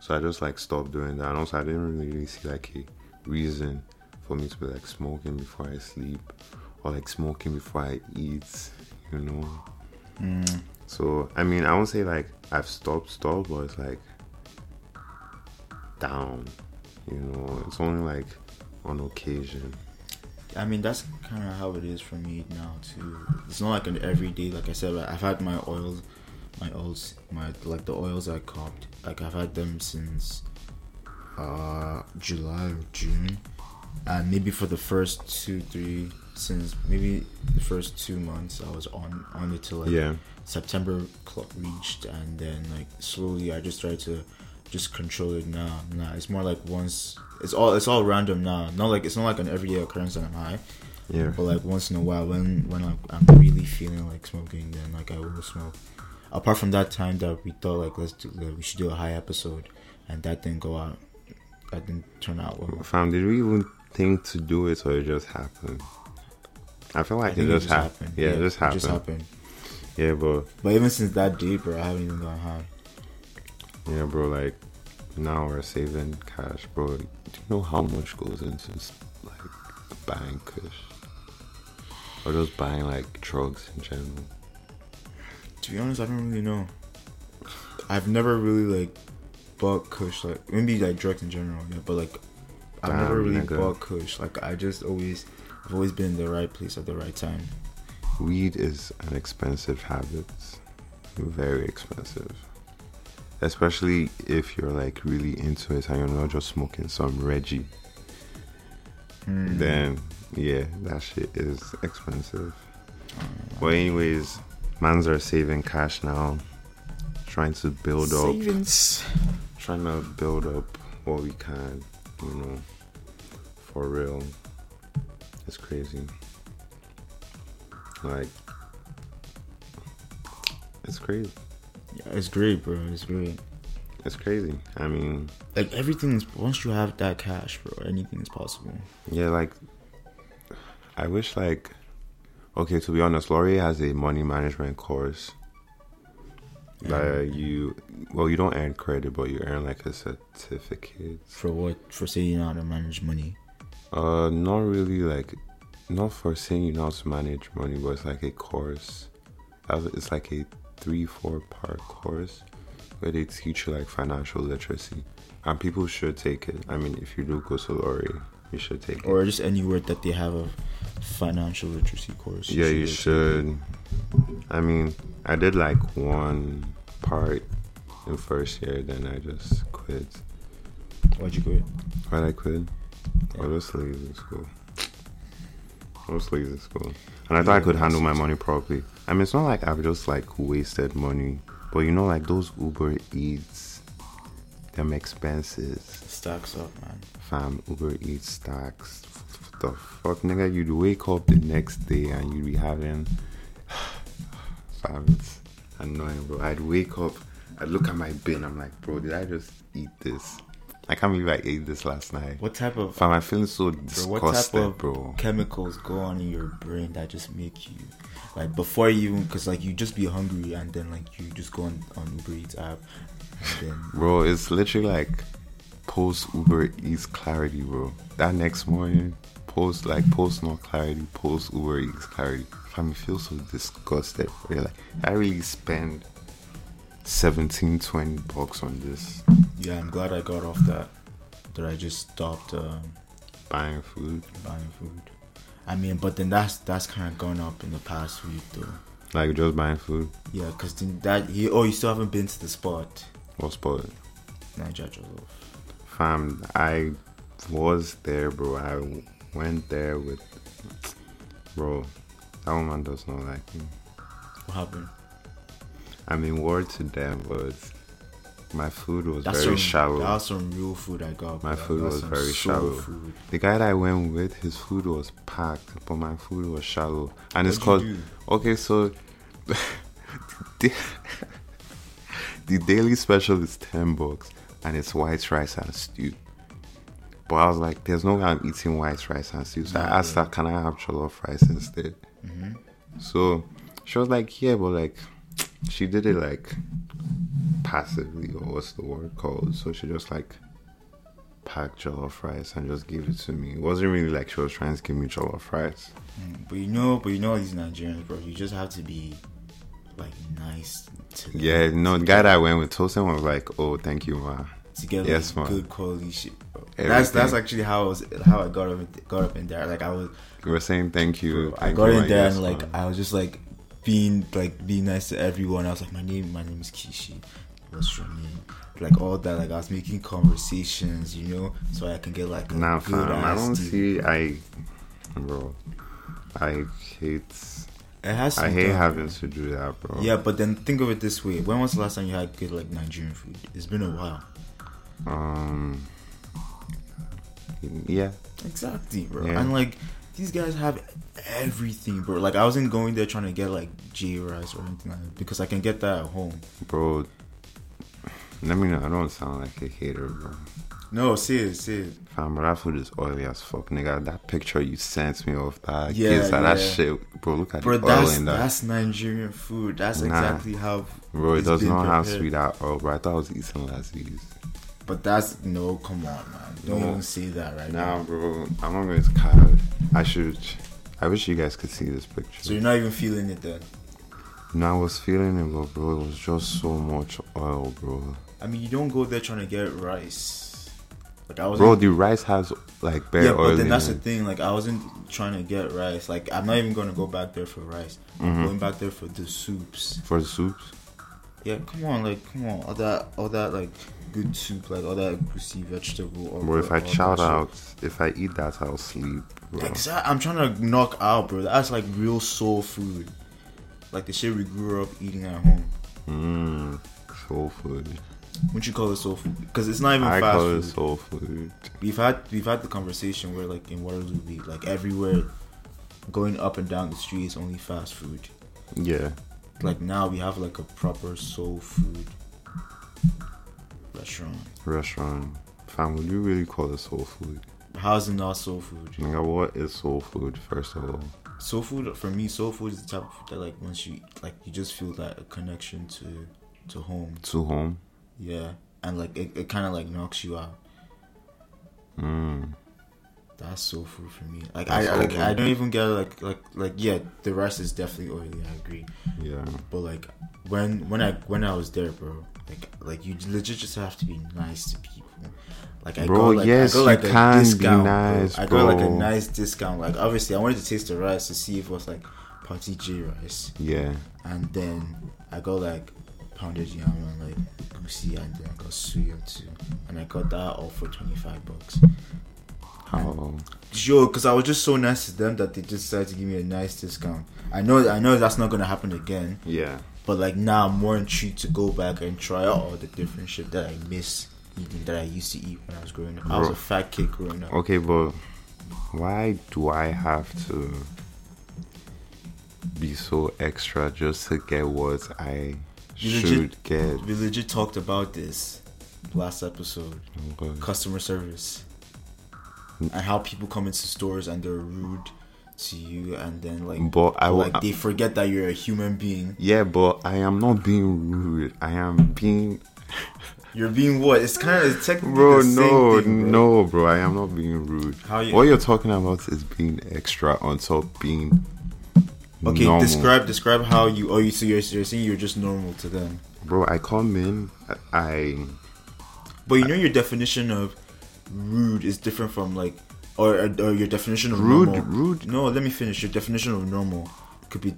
S1: So I just like stopped doing that. And also, I didn't really see like a reason for me to be like smoking before I sleep or like smoking before I eat, you know.
S2: Mm.
S1: So I mean, I won't say like I've stopped, stopped, but it's like down. You know, it's only like on occasion.
S2: I mean, that's kind of how it is for me now too. It's not like an everyday. Like I said, I've had my oils, my oils, my like the oils I copped. Like I've had them since uh July or June, and maybe for the first two, three, since maybe the first two months, I was on on it till like
S1: Yeah,
S2: September clock reached, and then like slowly I just tried to just control it now. Nah, it's more like once it's all it's all random now. Not like it's not like an everyday occurrence that I'm high,
S1: yeah.
S2: but like once in a while when when I'm, I'm really feeling like smoking, then like I will smoke. Apart from that time that we thought like let's do like, we should do a high episode, and that didn't go out. That didn't turn out well.
S1: Fam, did we even think to do it or it just happened? I feel
S2: I
S1: like it just, happened. Yeah, it just happened.
S2: happened.
S1: Yeah, but
S2: But even since that day, bro, I haven't even gone high.
S1: Yeah, bro. Like now we're saving cash, bro. Do you know how much goes into like buying kush or just buying like drugs in general?
S2: To be honest, I don't really know. I've never really like bought Kush, like maybe like drugs in general, yeah. But like, I've
S1: Damn,
S2: never really
S1: nigga.
S2: bought Kush. Like, I just always, I've always been in the right place at the right time.
S1: weed is an expensive habit. Very expensive. Especially if you're like really into it and you're not just smoking some Reggie.
S2: Hmm.
S1: Then yeah, that shit is expensive. But anyways, mans are saving cash now. Trying to build up trying to build up what we can, you know, for real. It's crazy. Like, it's crazy.
S2: It's great, bro. It's great.
S1: It's crazy. I mean,
S2: Like everything is once you have that cash, bro. Anything is possible.
S1: yeah, like, I wish, like, okay, to be honest, Laurier has a money management course that you, well, you don't earn credit, but you earn like a certificate.
S2: For what? For saying you know how to manage money.
S1: Uh, not really like, not for saying you know how to manage money, but it's like a course. That's- It's like a three, four part course where they teach you like financial literacy, and people should take it. I mean, if you do go to Laurier, you should take it.
S2: Or just anywhere that they have a financial literacy course.
S1: yeah, you should. I mean, I did like one part in first year, then I just quit.
S2: Why'd you quit?
S1: Why did I quit? I was lazy in school. I was lazy in school. And I thought I could handle my money properly. I mean, it's not like I've just like wasted money. But you know, like those Uber Eats, them expenses.
S2: Stacks up, man.
S1: Fam, Uber Eats stacks. The fuck, nigga, you'd wake up the next day and you'd be having. Fam, it's annoying, bro. I'd wake up, I'd look at my bin, I'm like, bro, did I just eat this? I can't believe I ate this last night.
S2: What type of
S1: Fam, I'm feeling so
S2: bro,
S1: disgusted,
S2: what type of
S1: bro.
S2: chemicals go on in your brain that just make you like before you even because like you just be hungry and then like you just go on on Uber Eats app and then
S1: Bro, it's literally like post Uber Eats clarity, bro. That next morning, post like post no clarity, post Uber Eats clarity. Fam, you feel so disgusted. Bro. You're like, I really spend 17, 20 bucks on this
S2: yeah I'm glad I got off that that I just stopped um,
S1: buying food.
S2: buying food. I mean, but then that's that's kind of gone up in the past week though.
S1: Like just buying food.
S2: Yeah, because that he oh you still haven't been to the spot.
S1: What spot?
S2: Niger Jollof.
S1: Fam, I was there, bro. I went there with, bro. That woman does not like me.
S2: What happened?
S1: I mean, word to them, but my food was
S2: That's
S1: very
S2: some,
S1: shallow.
S2: That's some real food I got.
S1: My food was very shallow.
S2: Food.
S1: The guy that I went with, his food was packed, but my food was shallow. And it's
S2: What'd
S1: called. Okay, so. the, the daily special is 10 bucks, and it's white rice and stew. But I was like, there's no way I'm eating white rice and stew. So I
S2: Yeah,
S1: asked
S2: yeah.
S1: her, can I have jollof rice instead?
S2: Mm-hmm.
S1: So she was like, yeah, but like, she did it like passively, or what's the word called? So she just like packed jollof rice and just gave it to me. It wasn't really like she was trying to give me jollof rice.
S2: Mm, But you know, but you know these Nigerians, bro. You just have to be like nice to them
S1: Yeah, no, the guy that I went with, Tosin was like, oh, thank you, ma.
S2: to get like,
S1: Yes, man.
S2: good quality shit. That's that's actually how I was how I got up in, got up in there. Like I was,
S1: We were saying thank you.
S2: bro, I got
S1: you,
S2: in there
S1: yes,
S2: and like
S1: ma.
S2: I was just like being like being nice to everyone. I was like, my name, my name is Kishi. What's your name? Like all that. Like I was making conversations, you know, so I can get like a
S1: Nah,
S2: good
S1: fam, I don't see, I, bro, I hate,
S2: It has. To
S1: I hate
S2: done,
S1: having
S2: bro.
S1: to do that, bro.
S2: Yeah, but then think of it this way: When was the last time you had good like Nigerian food? It's been a while.
S1: Um, yeah.
S2: Exactly, bro.
S1: Yeah.
S2: And like these guys have everything, bro. Like I wasn't going there trying to get like J rice or anything like that because I can get that at home.
S1: Bro, let me know. I don't sound like a hater, bro.
S2: No, see it, see it.
S1: Fam, but that food is oily as fuck, nigga. That picture you sent me of that
S2: Yeah,
S1: pizza, that
S2: yeah.
S1: shit, bro. Look at
S2: Bro,
S1: the oil
S2: that's
S1: in that,
S2: that's Nigerian food. That's
S1: Nah.
S2: exactly how.
S1: bro. It does not have
S2: prepared.
S1: sweet at all, bro. I thought I was eating lassis.
S2: But that's no, come on, man. Don't
S1: No.
S2: even say that right
S1: Nah,
S2: now.
S1: bro. I'm to carve. I should. I wish you guys could see this picture.
S2: So you're not even feeling it then.
S1: no, I was feeling it, but bro, it was just so much oil, bro.
S2: I mean, you don't go there trying to get rice. Like I was
S1: Bro, the rice has like bare
S2: yeah,
S1: oil
S2: but then that's the thing. Like I wasn't trying to get rice. Like I'm not even going to go back there for rice. I'm
S1: Mhm.
S2: going back there for the soups.
S1: For the soups.
S2: Yeah, come on, like come on, all that, all that like good soup, like all that greasy vegetable. Or
S1: Bro, if I shout out, if I eat that, I'll sleep, bro.
S2: Exactly. I'm trying to knock out, bro. That's like real soul food. Like the shit we grew up eating at home.
S1: Mmm, soul food.
S2: Wouldn't you call it soul food? Because it's not even
S1: I
S2: fast
S1: call it soul food.
S2: We've had we've had the conversation where like in Waterloo, we like everywhere, going up and down the street is only fast food.
S1: Yeah.
S2: Like now we have like a proper soul food restaurant.
S1: Restaurant. Fam, would you really call it soul food?
S2: How's it not soul food?
S1: Nigga, what is soul food, first of all?
S2: Soul food for me, soul food is the type of food that like once you like you just feel that a connection to to home.
S1: To home?
S2: Yeah, and like it, it kind of like knocks you out.
S1: Mmm.
S2: That's so food for me. Like
S1: That's
S2: I, I like. I don't even get like like like yeah, the rest is definitely oily. I agree,
S1: Yeah.
S2: but like when when I when I was there, bro, like like you legit just have to be nice to people. Like I
S1: Bro,
S2: go like
S1: yes,
S2: I go
S1: you
S2: like a
S1: can be
S2: discount,
S1: nice,
S2: bro. I go like a nice discount. Like obviously, I wanted to taste the rice to see if it was like party J rice.
S1: Yeah.
S2: and then I got like pounded yam and like egusi and then I got suya too and I got that all for 25 bucks
S1: How? Oh.
S2: sure because I was just so nice to them that they just decided to give me a nice discount. I know I know that's not gonna happen again.
S1: Yeah.
S2: but like now I'm more intrigued to go back and try out all the different shit that I miss eating that I used to eat when I was growing up. I was a fat kid growing up.
S1: Okay, but why do I have to be so extra just to get what I should
S2: legit-
S1: get?
S2: we legit talked about this last episode.
S1: But-
S2: customer service and how people come into stores and they're rude to you and then like
S1: But I
S2: like they forget that you're a human being
S1: yeah, but I am not being rude. I am being.
S2: you're being what it's kind of it's technically
S1: Bro,
S2: the same
S1: no,
S2: thing, bro.
S1: no, bro. I am not being rude.
S2: How you-
S1: what you're talking about is being extra on top being.
S2: okay
S1: normal.
S2: describe describe how you oh you so you're, you're saying you're just normal to them
S1: Bro, I come in. I.
S2: but you know your definition of rude is different from like or or your definition of
S1: Rude,
S2: normal.
S1: rude.
S2: no let me finish your definition of normal could be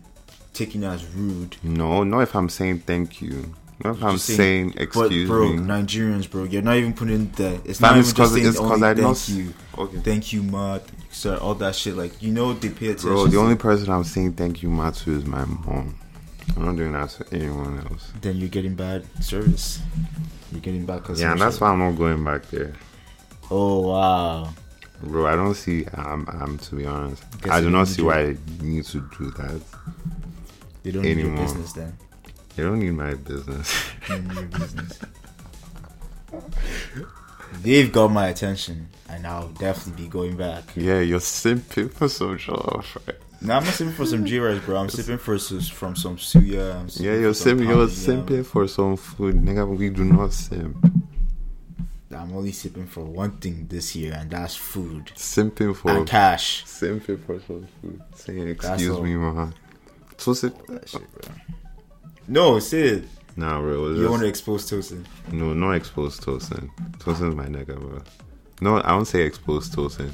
S2: taken as rude
S1: No, not if I'm saying thank you. Not if I'm
S2: Just
S1: saying, excuse
S2: bro,
S1: me.
S2: Nigerians, bro, you're not even putting the. It's
S1: Fam,
S2: not
S1: it's
S2: even just saying
S1: it's
S2: only
S1: I
S2: thank
S1: s-
S2: you,
S1: Okay.
S2: thank you, ma, sir, all that shit. Like you know, they pay attention.
S1: Bro, the only person I'm saying thank you, ma, to is my mom. I'm not doing that to anyone else.
S2: then you're getting bad service. You're getting bad customer.
S1: Yeah, and that's why I'm not going back there.
S2: Oh wow.
S1: Bro, I don't see. I'm. I'm to be honest. I do not see why I need to do that.
S2: You don't need your
S1: Anymore.
S2: business then.
S1: You don't need my business.
S2: Need business. They've got my attention, and I'll definitely be going back.
S1: yeah, you're simping for some jollof, right?
S2: Now I'm not sipping for some G rice, bro. I'm sipping for some, from some suya. Sipping
S1: Yeah, you're
S2: for
S1: simping. You're
S2: pounded um,
S1: simping for some food, nigga. We do not simp.
S2: I'm only sipping for one thing this year, and that's food
S1: Simping for
S2: and cash.
S1: simping for some food. Saying excuse me, man. Tosin.
S2: That shit, bro. No, Sid.
S1: Nah, bro.
S2: You
S1: just-
S2: want to expose Tosin?
S1: No, not exposed Tosin. Tosin's my nigga, bro. No, I won't say exposed Tosin.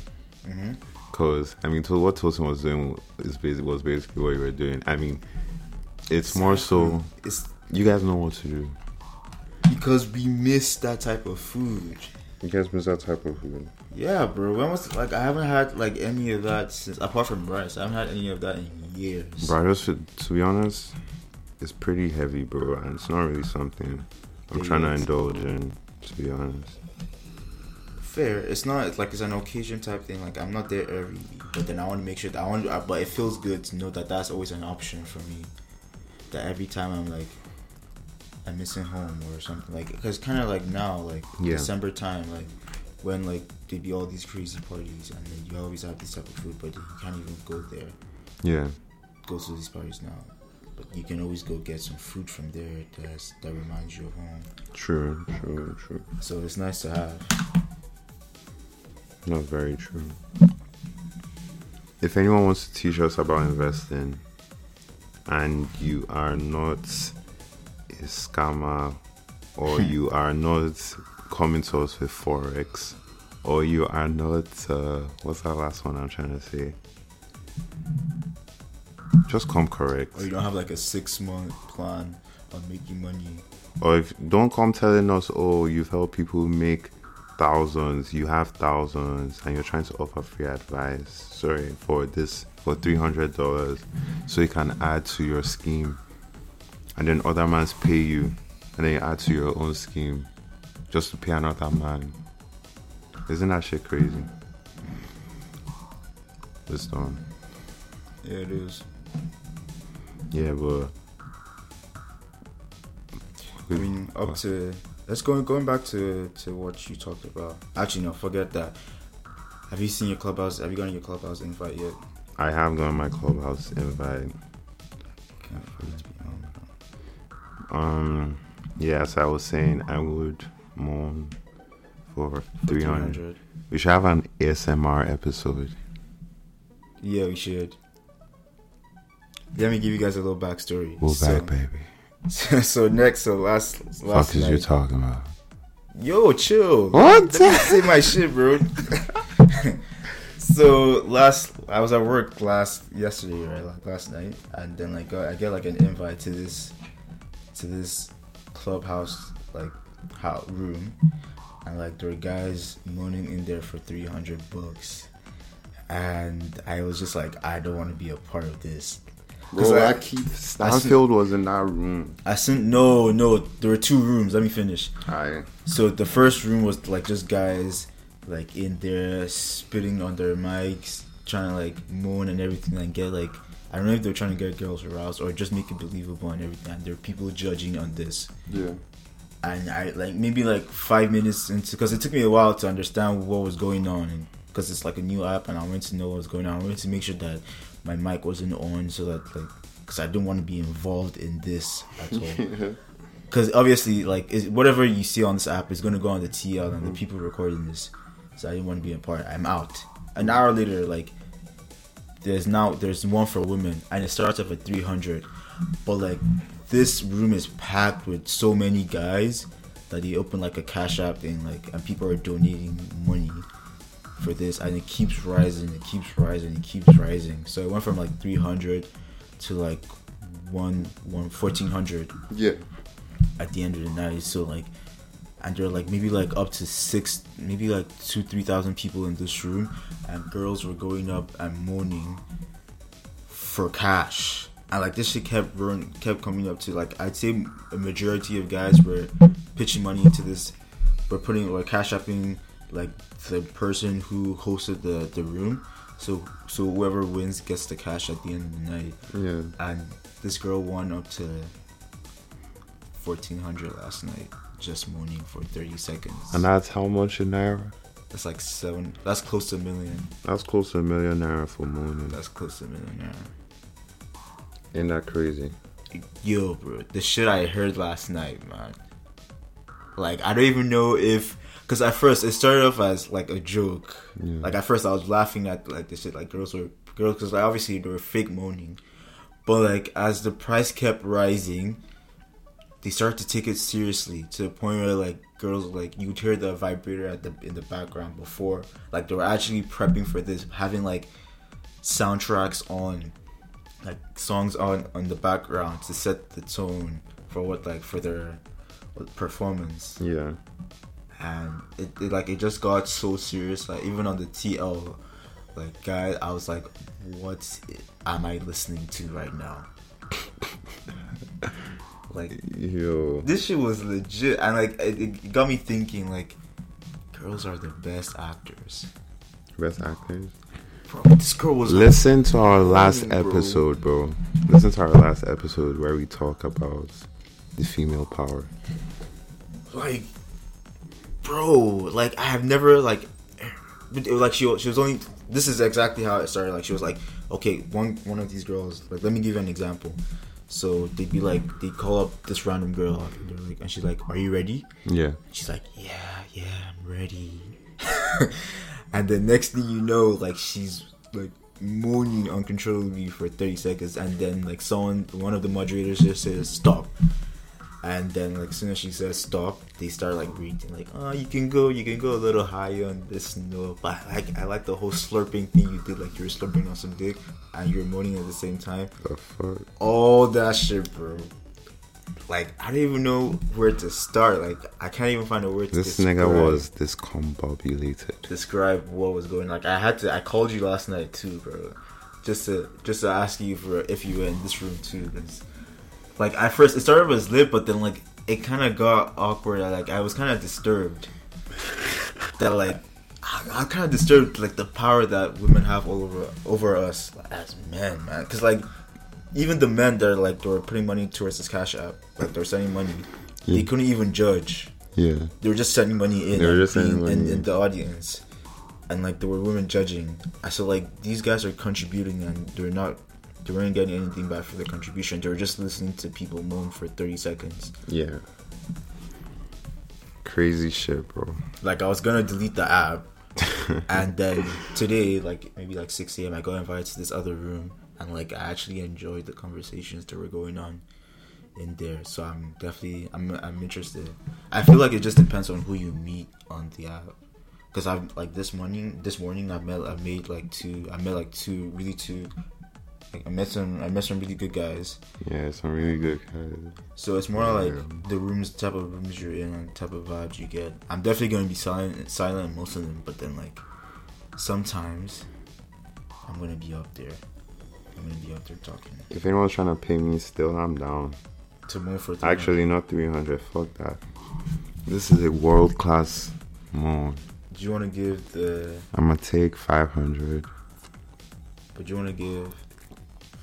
S2: Mm-hmm.
S1: Cause I mean, to what Tosin was doing is basically was basically what you were doing. I mean, it's more so
S2: It's
S1: you guys know what to do.
S2: Because we miss that type of food.
S1: You guys miss that type of food.
S2: Yeah, bro. When was like I haven't had like any of that since apart from rice. I haven't had any of that in years.
S1: Just to, be honest, it's pretty heavy, bro, and it's not really something I'm
S2: It
S1: trying to indulge in. To be honest,
S2: Fair. It's not it's like it's an occasion type thing. Like I'm not there every week, but then I want to make sure that I want. But it feels good to know that that's always an option for me. That every time I'm like, I'm missing home or something like because kind of like now like
S1: Yeah.
S2: December time like when like there'd be all these crazy parties and then you always have this type of food, but you can't even go there.
S1: yeah,
S2: Go to these parties now. But you can always go get some food from there that's, that reminds you of home.
S1: true, true, true.
S2: So it's nice to have.
S1: Not very true. If anyone wants to teach us about investing, and you are not a scammer, or you are not coming to us with forex, or you are not. Uh, what's that last one I'm trying to say? Just come correct.
S2: Or you don't have like a six month plan on making money.
S1: Or if don't come telling us, oh, you've helped people make thousands, you have thousands, and you're trying to offer free advice. Sorry for this for three hundred dollars, so you can add to your scheme, and then other mans pay you, and then you add to your own scheme, just to pay another man. Isn't that shit crazy? It's done.
S2: Yeah, it is.
S1: Yeah, but
S2: I mean, up to let's go going back to to what you talked about. Actually, no, forget that. Have you seen your clubhouse? Have you gotten your clubhouse invite yet?
S1: I have gotten my clubhouse invite.
S2: Can't wait to be home.
S1: Um, yes, I was saying I would mourn for 300. We should have an ASMR episode.
S2: Yeah, we should. Let me give you guys a little backstory.
S1: We're
S2: so,
S1: back, baby.
S2: So, next, so last
S1: Fuck
S2: last
S1: is you talking about?
S2: Yo, chill.
S1: What?
S2: Say my shit, bro. so last, I was at work last yesterday, right? Like last night, and then like I get like an invite to this, to this clubhouse like how room, and like there were guys moaning in there for three hundred bucks, and I was just like, I don't want to be a part of this. Because
S1: Bro,
S2: I-
S1: I keep Stanfield was in that room.
S2: I sent no, no. There were two rooms. Let me finish.
S1: I
S2: So the first room was like just guys like in there spitting on their mics, trying to like moan and everything and get like I don't know if they're trying to get girls aroused or just make it believable and everything. And there are people judging on this.
S1: yeah.
S2: And I like maybe like five minutes into because it took me a while to understand what was going on because it's like a new app and I wanted to know what was going on. I wanted to make sure that my mic wasn't on so that like because I didn't want to be involved in this at all because obviously like is, whatever you see on this app is going to go on the TL and the mm-hmm. people recording this so I didn't want to be a part I'm out an hour later like there's now there's one for women and it starts off at 300 but like this room is packed with so many guys that they open like a cash app thing like and people are donating money for this and it keeps rising it keeps rising it keeps rising so it went from like 300 to like one one 1400
S1: Yeah.
S2: at the end of the night. So like, and there were like maybe like up to six, maybe like two, three thousand people in this room, and girls were going up and moaning for cash. And like this shit kept run, kept coming up to like I'd say a majority of guys were pitching money into this, were putting or cash apping like the person who hosted the the room. So so whoever wins gets the cash at the end of the night
S1: Yeah.
S2: and this girl won up to 1400 last night just moaning for 30 seconds
S1: And that's how much in naira?
S2: that's like seven that's close to a million
S1: That's close to a million naira for moaning.
S2: that's close to a million naira.
S1: Ain't that crazy?
S2: yo bro the shit i heard last night man like i don't even know if because at first it started off as like a joke
S1: Yeah.
S2: like at first i was laughing at like this shit like girls were girls because like obviously they were fake moaning but like as the price kept rising they start to take it seriously to the point where like girls like you'd hear the vibrator at the in the background before. Like they were actually prepping for this having like soundtracks on like songs on on the background to set the tone for what like for their performance.
S1: Yeah.
S2: and it, it like it just got so serious like even on the TL like guy I was like what am I listening to right now like
S1: Yo.
S2: this shit was legit and like it, it got me thinking like girls are the best actors
S1: Best actors.
S2: bro this girl was
S1: Listen to our last
S2: bro.
S1: episode, bro. Listen to our last episode where we talk about the female power.
S2: like bro like i have never like it was like she, she was only this is exactly how it started like she was like okay one one of these girls like let me give you an example so they'd be like they call up this random girl and they're like and she's like are you ready?
S1: Yeah.
S2: she's like yeah yeah i'm ready. And the next thing you know like she's like moaning uncontrollably for 30 seconds and then like someone one of the moderators just says stop And then like as soon as she says stop, they start like breathing like, oh you can go, you can go a little higher on this note. But I like I like the whole slurping thing you did, like you were slurping on some dick and you're moaning at the same time.
S1: The fuck?
S2: All that shit, bro. Like I don't even know where to start. Like I can't even find a word to
S1: This
S2: describe,
S1: nigga was discombobulated.
S2: describe what was going. Like I had to. I called you last night too, bro, just to just to ask you for if you were in this room too. 'cause, like at first it started as lit, but then like it kind of got awkward. Like I was kind of disturbed. that like I, I'm kind of disturbed like the power that women have all over over us as men, man. Because like even the men that are like they were putting money towards this cash app, like they're sending money, they couldn't even judge.
S1: Yeah.
S2: They were just sending money in.
S1: They were just sending money
S2: in
S1: in.
S2: the audience, and like there were women judging. I said like these guys are contributing and they're not. They weren't getting anything back for their contribution. They were just listening to people moan for thirty seconds.
S1: Yeah. Crazy shit, bro.
S2: Like I was gonna delete the app, and then today, like maybe like six a.m., I got invited to this other room, and like I actually enjoyed the conversations that were going on in there. So I'm definitely I'm I'm interested. I feel like it just depends on who you meet on the app. Cause I'm like this morning. This morning I met I made like two. I met like two really two. I met some I met some really good guys.
S1: Yeah, some really good guys.
S2: So it's more like the rooms, type of rooms you're in, and type of vibes you get. I'm definitely going to be silent, silent most of them, but then like sometimes I'm gonna be up there. I'm gonna be up there talking
S1: If anyone's trying to pay me still, I'm down.
S2: to move for.
S1: Actually, not 300. Fuck that. This is a world class mode.
S2: do you want to give the?
S1: I'm gonna take 500.
S2: But you want to give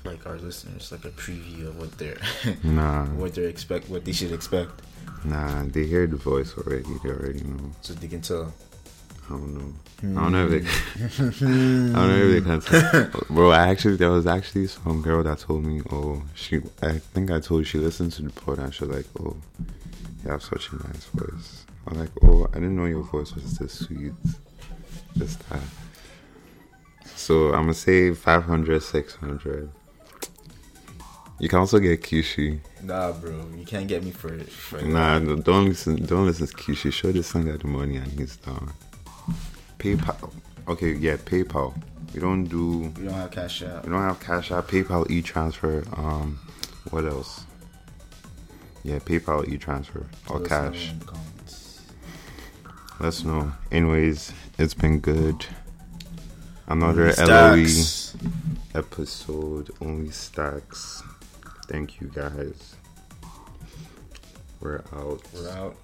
S2: like our listeners like a preview of what they're
S1: Nah,
S2: what they expect, what they should expect,
S1: nah. They hear the voice already. They already know.
S2: so they can tell.
S1: I don't know. I don't know if they. Hmm. I don't know if they can. Tell. Bro, I actually there was actually some girl that told me, oh, she. I think I told you she listened to the pod and she was like, oh, you have such a nice voice. I'm like, oh, I didn't know your voice was this sweet. Just that. So I'm gonna say 500, 600. You can also get Kishi.
S2: Nah, bro, you can't get me for for.
S1: Nah, no, don't listen. Don't listen to Kishi. Show this son got the money and he's down. PayPal. Okay, yeah, PayPal. We don't do.
S2: We don't have cash out.
S1: We don't have Cash App. PayPal e-transfer. Um, what else? Yeah, PayPal e-transfer
S2: us
S1: cash.
S2: in the comments.
S1: Let's know. Anyways, it's been good. Another
S2: Only
S1: LOE
S2: stacks.
S1: episode. Only stacks. Thank you guys. We're out.
S2: We're out.